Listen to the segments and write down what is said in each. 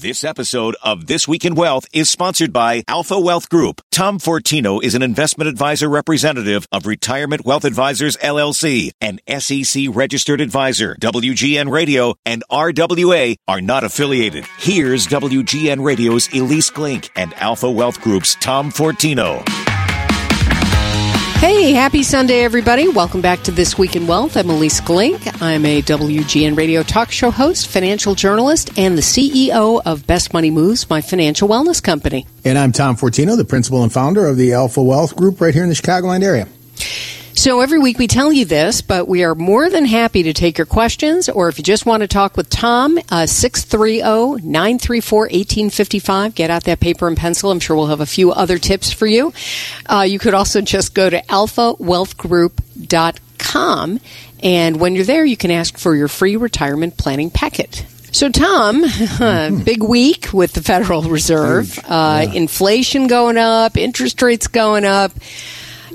This episode of This Week in Wealth is sponsored by Alpha Wealth Group. Tom Fortino is an investment advisor representative of Retirement Wealth Advisors LLC, an SEC registered advisor. WGN Radio and RWA are not affiliated. Here's WGN Radio's Ilyce Glink and Alpha Wealth Group's Tom Fortino. Hey, happy Sunday, everybody. Welcome back to This Week in Wealth. I'm Ilyce Glink. I'm a WGN radio talk show host, financial journalist, and the CEO of Best Money Moves, my financial wellness company. And I'm Tom Fortino, the principal and founder of the Alpha Wealth Group right here in the Chicagoland area. So every week we tell you this, but we are more than happy to take your questions, or if you just want to talk with Tom, uh, 630-934-1855. Get out that paper and pencil. I'm sure we'll have a few other tips for you. Uh, you could also just go to alphawealthgroup.com, and when you're there, you can ask for your free retirement planning packet. So, Tom, mm-hmm. big week with the Federal Reserve. Uh, yeah. Inflation going up, interest rates going up.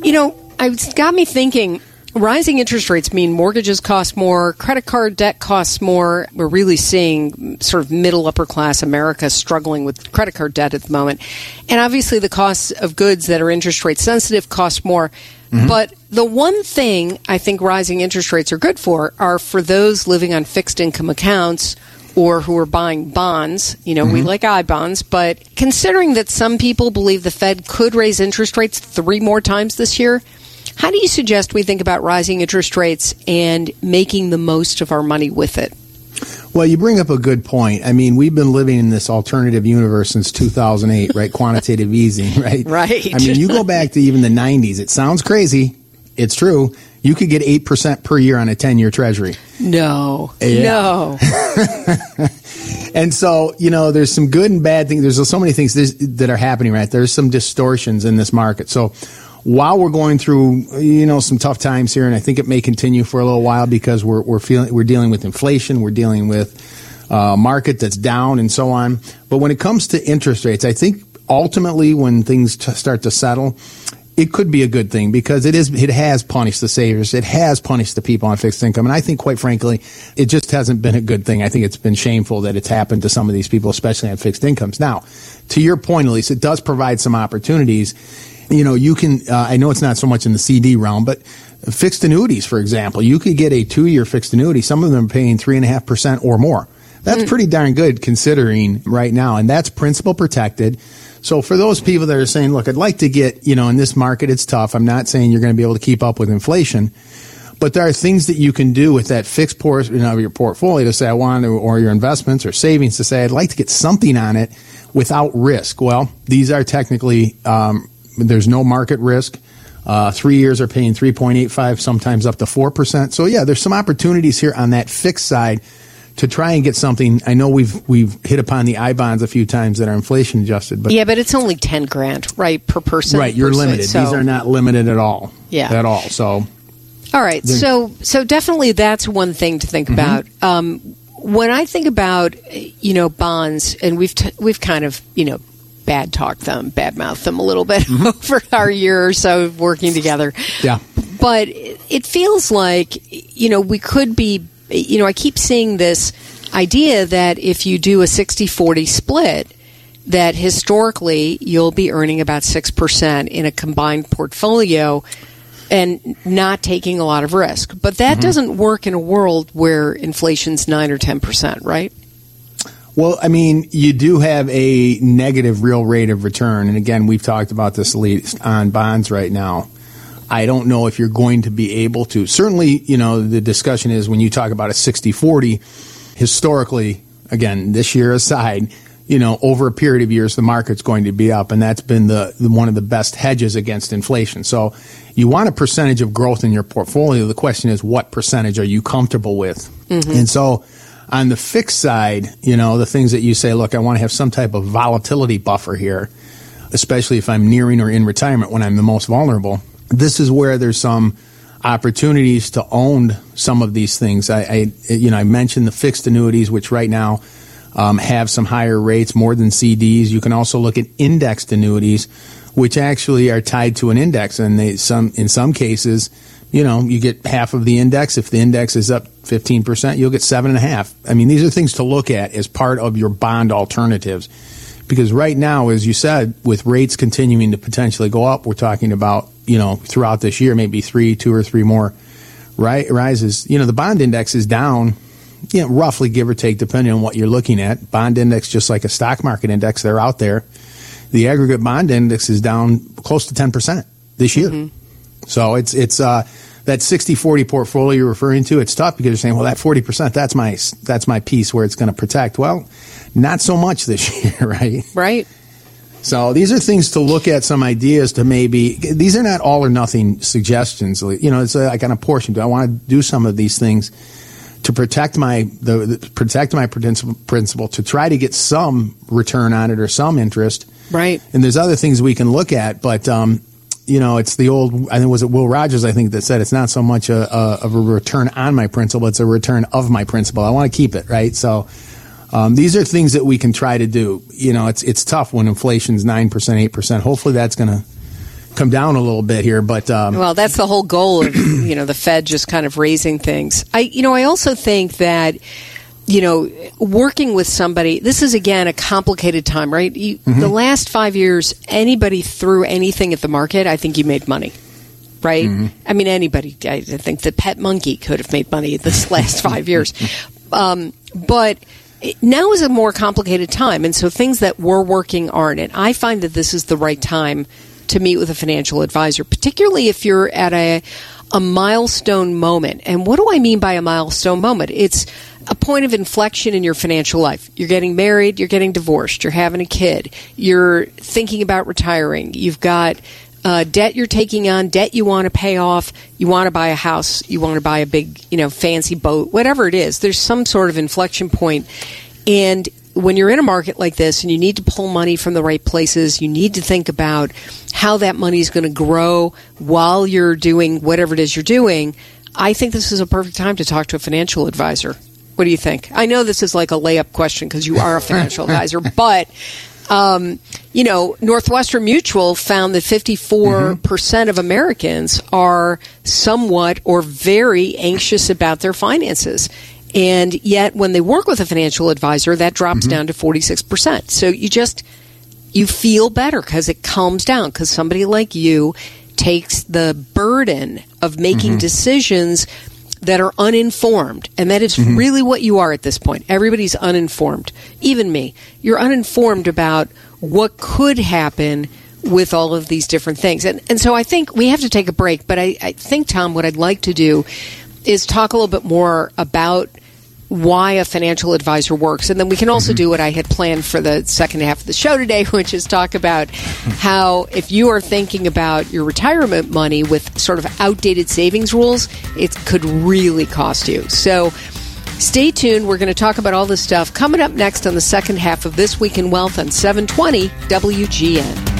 You know, it got me thinking. Rising interest rates mean mortgages cost more, credit card debt costs more. We're really seeing sort of middle upper class America struggling with credit card debt at the moment. And obviously, the costs of goods that are interest rate sensitive cost more. Mm-hmm. But the one thing I think rising interest rates are good for are for those living on fixed income accounts or who are buying bonds. You know, mm-hmm. we like I bonds, but considering that some people believe the Fed could raise interest rates three more times this year, how do you suggest we think about rising interest rates and making the most of our money with it? Well, you bring up a good point. I mean, we've been living in this alternative universe since 2008, right? Quantitative easing, right? Right. I mean, you go back to even the 90s. It sounds crazy. It's true. You could get 8% per year on a 10 year treasury. No. Yeah. No. and so, you know, there's some good and bad things. There's so many things that are happening, right? There's some distortions in this market. So, while we're going through, you know, some tough times here, and I think it may continue for a little while because we're we're feeling we're dealing with inflation, we're dealing with a uh, market that's down, and so on. But when it comes to interest rates, I think ultimately when things t- start to settle, it could be a good thing because it is it has punished the savers. It has punished the people on fixed income. And i think quite frankly it just hasn't been a good thing. I think it's been shameful that it's happened to some of these people especially on fixed incomes. Now to your point at least it does provide some opportunities you know, you can, uh, I know it's not so much in the CD realm, but fixed annuities, for example, you could get a two year fixed annuity. Some of them are paying three and a half percent or more. That's mm. pretty darn good considering right now. And that's principal protected. So for those people that are saying, look, I'd like to get, you know, in this market, it's tough. I'm not saying you're going to be able to keep up with inflation, but there are things that you can do with that fixed portion of your portfolio to say, I want to, or your investments or savings to say, I'd like to get something on it without risk. Well, these are technically um, there's no market risk. Uh, three years are paying 3.85, sometimes up to 4%. So yeah, there's some opportunities here on that fixed side to try and get something. I know we've we've hit upon the I bonds a few times that are inflation adjusted, but yeah, but it's only ten grand, right, per person. Right, you're limited. So. These are not limited at all. Yeah, at all. So, all right. So so definitely that's one thing to think mm-hmm. about. Um, when I think about you know bonds, and we've t- we've kind of you know bad talk them, bad mouth them a little bit mm-hmm. over our year or so working together. Yeah. But it feels like, you know, we could be, you know, I keep seeing this idea that if you do a 60 40 split, that historically you'll be earning about 6% in a combined portfolio and not taking a lot of risk. But that mm-hmm. doesn't work in a world where inflation's 9 or 10%, right? Well, I mean, you do have a negative real rate of return. And again, we've talked about this on bonds right now. I don't know if you're going to be able to. Certainly, you know, the discussion is when you talk about a 60 40, historically, again, this year aside, you know, over a period of years, the market's going to be up, and that's been the, the, one of the best hedges against inflation. So, you want a percentage of growth in your portfolio. The question is, what percentage are you comfortable with? Mm-hmm. And so, on the fixed side, you know, the things that you say, look, I want to have some type of volatility buffer here, especially if I'm nearing or in retirement when I'm the most vulnerable. This is where there's some opportunities to own some of these things. I, I you know, I mentioned the fixed annuities, which right now um, have some higher rates, more than CDs. You can also look at indexed annuities, which actually are tied to an index, and they some in some cases you know, you get half of the index. If the index is up 15%, you'll get seven and a half. I mean, these are things to look at as part of your bond alternatives. Because right now, as you said, with rates continuing to potentially go up, we're talking about, you know, throughout this year, maybe three, two or three more ri- rises. You know, the bond index is down, you know, roughly give or take, depending on what you're looking at. Bond index, just like a stock market index, they're out there. The aggregate bond index is down close to 10% this year. Mm-hmm. So it's it's uh, that 60-40 portfolio you're referring to. It's tough because you're saying, well, that 40%, that's my that's my piece where it's going to protect. Well, not so much this year, right? Right. So these are things to look at. Some ideas to maybe. These are not all or nothing suggestions. You know, it's like on a portion. Do I want to do some of these things to protect my the, the protect my principal, principal to try to get some return on it or some interest? Right. And there's other things we can look at, but um, you know, it's the old, I think was it Will Rogers, I think that said it's not so much a, a, of a return on my principal, it's a return of my principal. I want to keep it, right? So, um, these are things that we can try to do. You know, it's, it's tough when inflation's 9%, 8%. Hopefully that's going to come down a little bit here, but, um, well, that's the whole goal of, you know, the Fed just kind of raising things. I, you know, I also think that, you know, working with somebody, this is again a complicated time, right? You, mm-hmm. The last five years, anybody threw anything at the market, I think you made money, right? Mm-hmm. I mean, anybody. I think the pet monkey could have made money this last five years. Um, but now is a more complicated time. And so things that were working aren't. And I find that this is the right time to meet with a financial advisor, particularly if you're at a, a milestone moment. And what do I mean by a milestone moment? It's a point of inflection in your financial life. You're getting married, you're getting divorced, you're having a kid, you're thinking about retiring, you've got uh, debt you're taking on, debt you want to pay off, you want to buy a house, you want to buy a big, you know, fancy boat, whatever it is. There's some sort of inflection point. And when you're in a market like this and you need to pull money from the right places, you need to think about how that money is going to grow while you're doing whatever it is you're doing. I think this is a perfect time to talk to a financial advisor. What do you think? I know this is like a layup question because you are a financial advisor, but um, you know, Northwestern Mutual found that 54% of Americans are somewhat or very anxious about their finances. And yet, when they work with a financial advisor, that drops mm-hmm. down to 46%. So you just, you feel better because it calms down because somebody like you takes the burden of making mm-hmm. decisions that are uninformed. And that is mm-hmm. really what you are at this point. Everybody's uninformed, even me. You're uninformed about what could happen with all of these different things. And, and so I think we have to take a break. But I, I think, Tom, what I'd like to do is talk a little bit more about why a financial advisor works. And then we can also mm-hmm. do what I had planned for the second half of the show today, which is talk about how if you are thinking about your retirement money with sort of outdated savings rules, it could really cost you. So stay tuned. We're going to talk about all this stuff coming up next on the second half of This Week in Wealth on 720 WGN.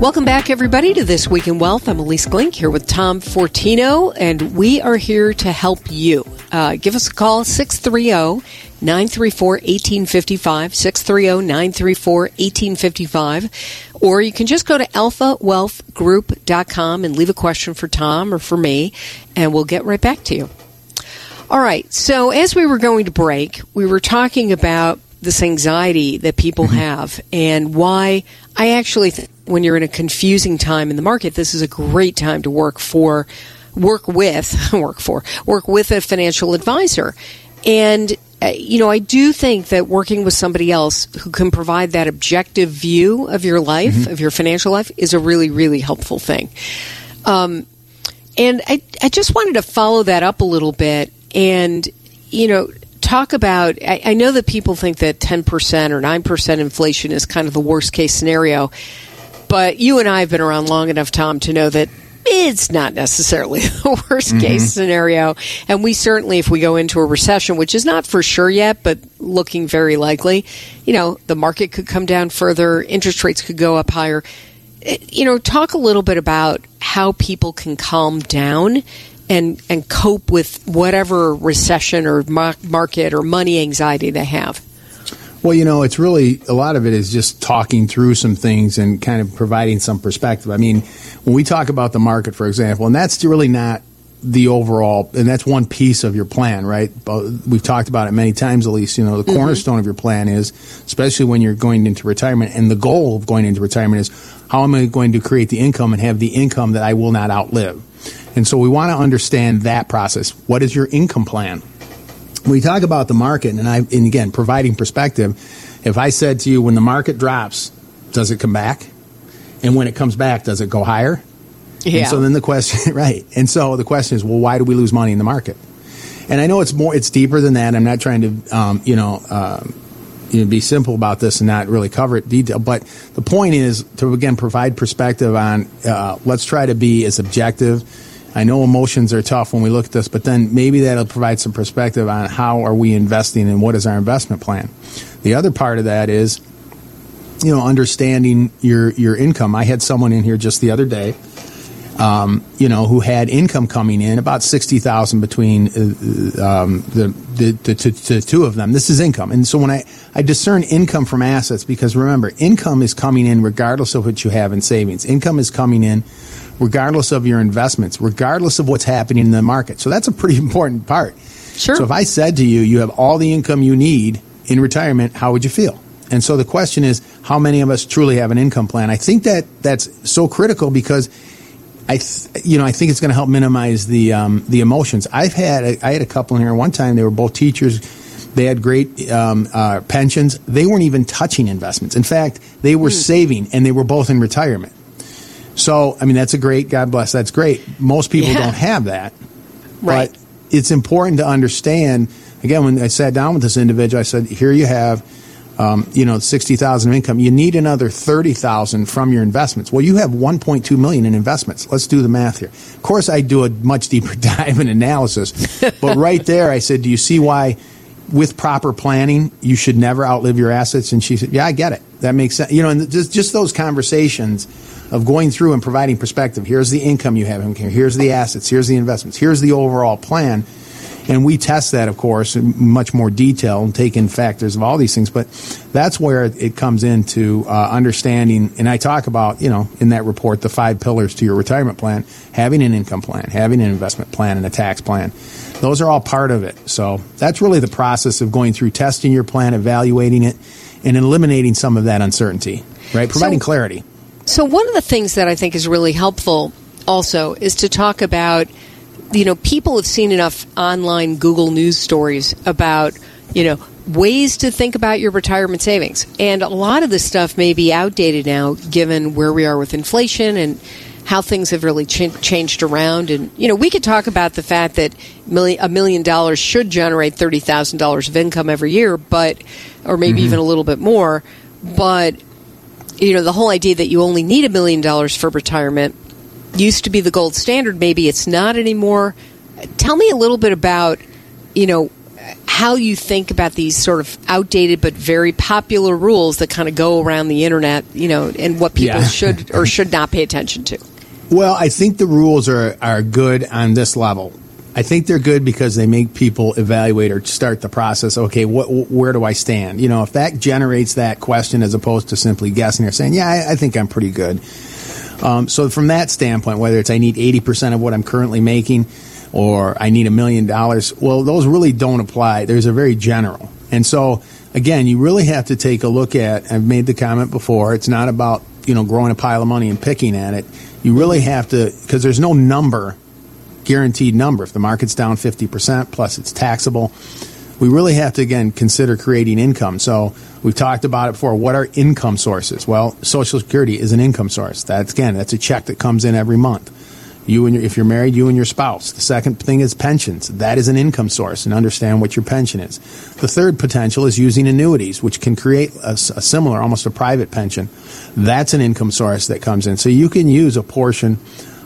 Welcome back, everybody, to This Week in Wealth. I'm Ilyce Glink here with Tom Fortino, and we are here to help you. Uh, give us a call, 630 934 1855, 630 934 1855, or you can just go to alphawealthgroup.com and leave a question for Tom or for me, and we'll get right back to you. All right, so as we were going to break, we were talking about this anxiety that people mm-hmm. have and why I actually think when you're in a confusing time in the market, this is a great time to work for, work with, work for, work with a financial advisor. And, uh, you know, I do think that working with somebody else who can provide that objective view of your life, mm-hmm. of your financial life, is a really, really helpful thing. Um, and I, I just wanted to follow that up a little bit and, you know, talk about I, I, know that people think that 10% or 9% inflation is kind of the worst case scenario. But you and I have been around long enough, Tom, to know that it's not necessarily the worst mm-hmm. case scenario. And we certainly, if we go into a recession, which is not for sure yet, but looking very likely, you know, the market could come down further, interest rates could go up higher. Eh, you know, talk a little bit about how people can calm down and and cope with whatever recession or market or money anxiety they have. Well, you know, it's really a lot of it is just talking through some things and kind of providing some perspective. I mean, when we talk about the market, for example, and that's really not the overall, and that's one piece of your plan, right? We've talked about it many times, Ilyce. You know, the mm-hmm. cornerstone of your plan is, especially when you're going into retirement, and the goal of going into retirement is how am I going to create the income and have the income that I will not outlive? And so we want to understand that process. What is your income plan? When we talk about the market, and I, and again, providing perspective, if I said to you, when the market drops, does it come back? And when it comes back, does it go higher? Yeah. And so then the question, right? And so the question is, well, why do we lose money in the market? And I know it's more, it's deeper than that. I'm not trying to, um, you know, uh, you know, be simple about this and not really cover it detail. But the point is to again provide perspective on. Uh, let's try to be as objective. I know emotions are tough when we look at this, but then maybe that'll provide some perspective on how are we investing and what is our investment plan. The other part of that is, you know, understanding your your income. I had someone in here just the other day um, you know, who had income coming in about sixty thousand between uh, um, the, the, the, the, the, two of them. This is income, and so when I I discern income from assets because remember, income is coming in regardless of what you have in savings. Income is coming in regardless of your investments, regardless of what's happening in the market. So that's a pretty important part. Sure. So if I said to you, you have all the income you need in retirement, how would you feel? And so the question is, how many of us truly have an income plan? I think that that's so critical because I, th- you know, I think it's going to help minimize the um, the emotions. I've had a, I had a couple in here one time. They were both teachers. They had great um, uh, pensions. They weren't even touching investments. In fact, they were mm. saving, and they were both in retirement. So, I mean, that's a great. God bless. That's great. Most people yeah. don't have that, right? But it's important to understand. Again, when I sat down with this individual, I said, "Here you have." Um, you know, 60,000 of income, you need another 30,000 from your investments. Well, you have 1.2 million in investments. Let's do the math here. Of course, I do a much deeper dive and analysis, but right there, I said, do you see why with proper planning, you should never outlive your assets? And she said, yeah, I get it. That makes sense. You know, and just, just those conversations of going through and providing perspective. Here's the income you have. Here's the assets. Here's the investments. Here's the overall plan and we test that, of course, in much more detail and take in factors of all these things. But that's where it comes into uh, understanding. And I talk about, you know, in that report, the five pillars to your retirement plan having an income plan, having an investment plan, and a tax plan. Those are all part of it. So that's really the process of going through testing your plan, evaluating it, and eliminating some of that uncertainty, right? Providing so, clarity. So, one of the things that I think is really helpful also is to talk about you know, people have seen enough online Google News stories about, you know, ways to think about your retirement savings. And a lot of this stuff may be outdated now, given where we are with inflation and how things have really ch- changed around. And, you know, we could talk about the fact that a million dollars should generate $30,000 of income every year, but, or maybe mm-hmm. even a little bit more. But, you know, the whole idea that you only need a million dollars for retirement used to be the gold standard. Maybe it's not anymore. Tell me a little bit about, you know, how you think about these sort of outdated but very popular rules that kind of go around the internet, you know, and what people yeah. should or should not pay attention to. Well, I think the rules are, are good on this level. I think they're good because they make people evaluate or start the process. Okay, what, where do I stand? You know, if that generates that question as opposed to simply guessing or saying, yeah, I, I think I'm pretty good um, so from that standpoint, whether it's I need 80% of what I'm currently making or I need a million dollars, well, those really don't apply. There's a very general. And so again, you really have to take a look at, I've made the comment before, it's not about, you know, growing a pile of money and picking at it. You really have to, because there's no number, guaranteed number. If the market's down 50%, plus it's taxable, we really have to, again, consider creating income. So we've talked about it before. What are income sources? Well, Social Security is an income source. That's, again, that's a check that comes in every month. You and your, if you're married, you and your spouse. The second thing is pensions. That is an income source, and understand what your pension is. The third potential is using annuities, which can create a, a similar, almost a private pension. That's an income source that comes in. So you can use a portion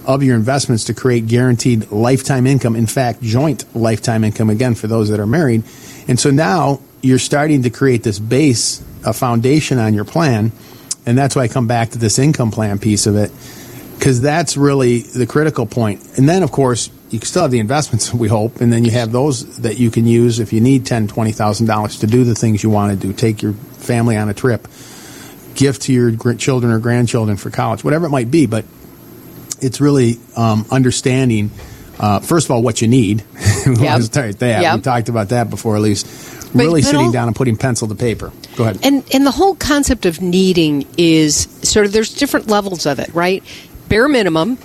of your investments to create guaranteed lifetime income. In fact, joint lifetime income again for those that are married. And so now you're starting to create this base, a foundation on your plan. And that's why I come back to this income plan piece of it, because that's really the critical point. And then, of course, you still have the investments, we hope, and then you have those that you can use if you need ten, twenty thousand dollars to do the things you want to do. Take your family on a trip, gift to your children or grandchildren for college, whatever it might be. But it's really um, understanding. Uh, first of all, what you need. Yep. that. Yep. We talked about that before, Ilyce. Really but, but sitting all, down and putting pencil to paper. Go ahead. And and the whole concept of needing is sort of there's different levels of it, right? Bare minimum.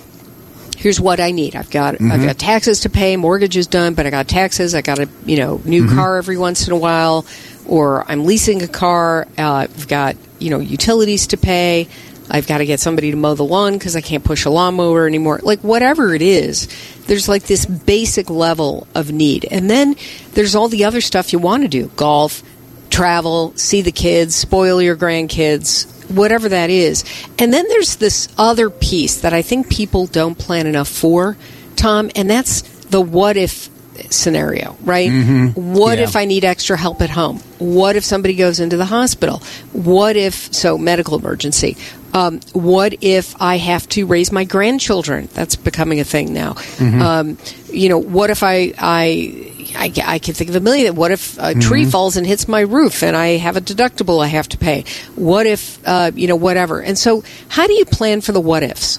Here's what I need. I've got mm-hmm. I've got taxes to pay, mortgage is done, but I got taxes. I got a you know new mm-hmm. car every once in a while, or I'm leasing a car. Uh, I've got you know utilities to pay. I've got to get somebody to mow the lawn because I can't push a lawnmower anymore. Like whatever it is, there's like this basic level of need, and then there's all the other stuff you want to do: golf, travel, see the kids, spoil your grandkids, whatever that is. And then there's this other piece that I think people don't plan enough for, Tom, and that's the what if scenario, right? Mm-hmm. What yeah. if I need extra help at home? What if somebody goes into the hospital? What if, so medical emergency. Um, what if I have to raise my grandchildren? That's becoming a thing now. Mm-hmm. Um, you know, what if I, I, I, I can think of a million. What if a mm-hmm. tree falls and hits my roof and I have a deductible I have to pay? What if, uh, you know, whatever? And so, how do you plan for the what ifs?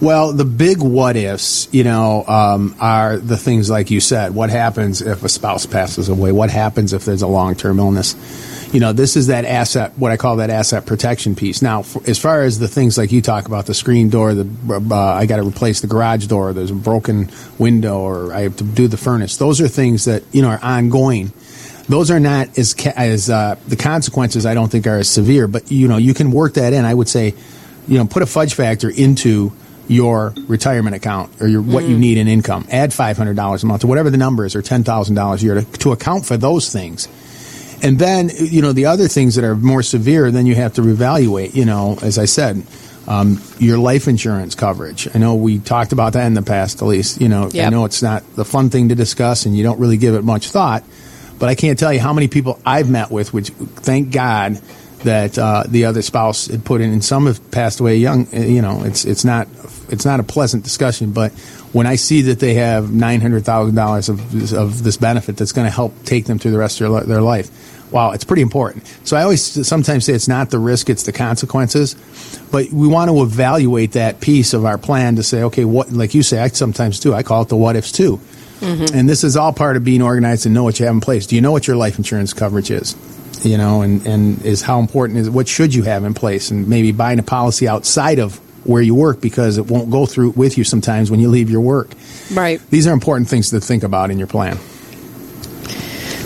Well, the big what ifs, you know, um, are the things like you said. What happens if a spouse passes away? What happens if there's a long term illness? You know, this is that asset, what I call that asset protection piece. Now, for, as far as the things like you talk about, the screen door, the uh, I got to replace the garage door, there's a broken window, or I have to do the furnace. Those are things that you know are ongoing those are not as as uh, the consequences. I don't think are as severe, but you know you can work that in. I would say, you know, put a fudge factor into your retirement account or your, what mm. you need in income. Add $500 a month or whatever the number is or $10,000 a year to, to account for those things. And then, you know, the other things that are more severe, then you have to reevaluate, you know, as I said, um, your life insurance coverage. I know we talked about that in the past, Ilyce. You know, yep. I know it's not the fun thing to discuss and you don't really give it much thought, but I can't tell you how many people I've met with, which thank God that uh, the other spouse had put in, and some have passed away young. You know, it's it's not it's not a pleasant discussion, but when I see that they have nine hundred thousand dollars of of this benefit that's going to help take them through the rest of their, their life, wow, it's pretty important. So I always sometimes say it's not the risk, it's the consequences. But we want to evaluate that piece of our plan to say, okay, what like you say, I sometimes do. I call it the what ifs too. Mm-hmm. And this is all part of being organized and know what you have in place. Do you know what your life insurance coverage is? You know, and, and is how important is what should you have in place, and maybe buying a policy outside of where you work because it won't go through with you sometimes when you leave your work. Right. These are important things to think about in your plan.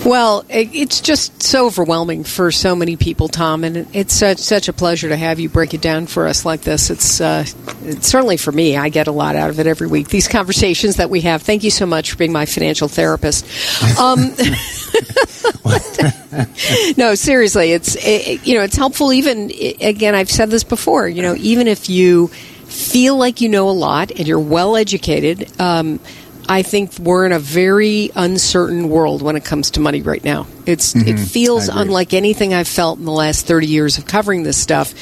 Well, it's just so overwhelming for so many people, Tom, and it's such, such a pleasure to have you break it down for us like this. It's, uh, it's certainly for me. I get a lot out of it every week. These conversations that we have. Thank you so much for being my financial therapist. Um, no, seriously, it's it, you know it's helpful. Even again, I've said this before. You know, even if you feel like you know a lot and you're well educated. Um, I think we're in a very uncertain world when it comes to money right now. It's mm-hmm. it feels unlike anything I've felt in the last 30 years of covering this stuff.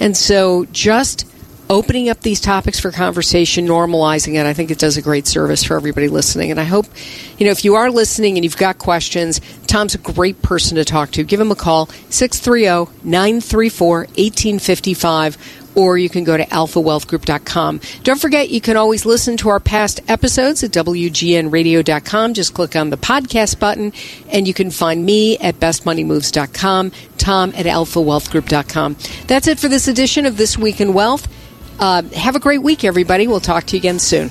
And so just opening up these topics for conversation, normalizing it, I think it does a great service for everybody listening. And I hope, you know, if you are listening and you've got questions, Tom's a great person to talk to. Give him a call, 630 934 1855 or you can go to alphawealthgroup.com. Don't forget, you can always listen to our past episodes at WGNradio.com. Just click on the podcast button, and you can find me at bestmoneymoves.com, Tom at alphawealthgroup.com. That's it for this edition of This Week in Wealth. Uh, have a great week, everybody. We'll talk to you again soon.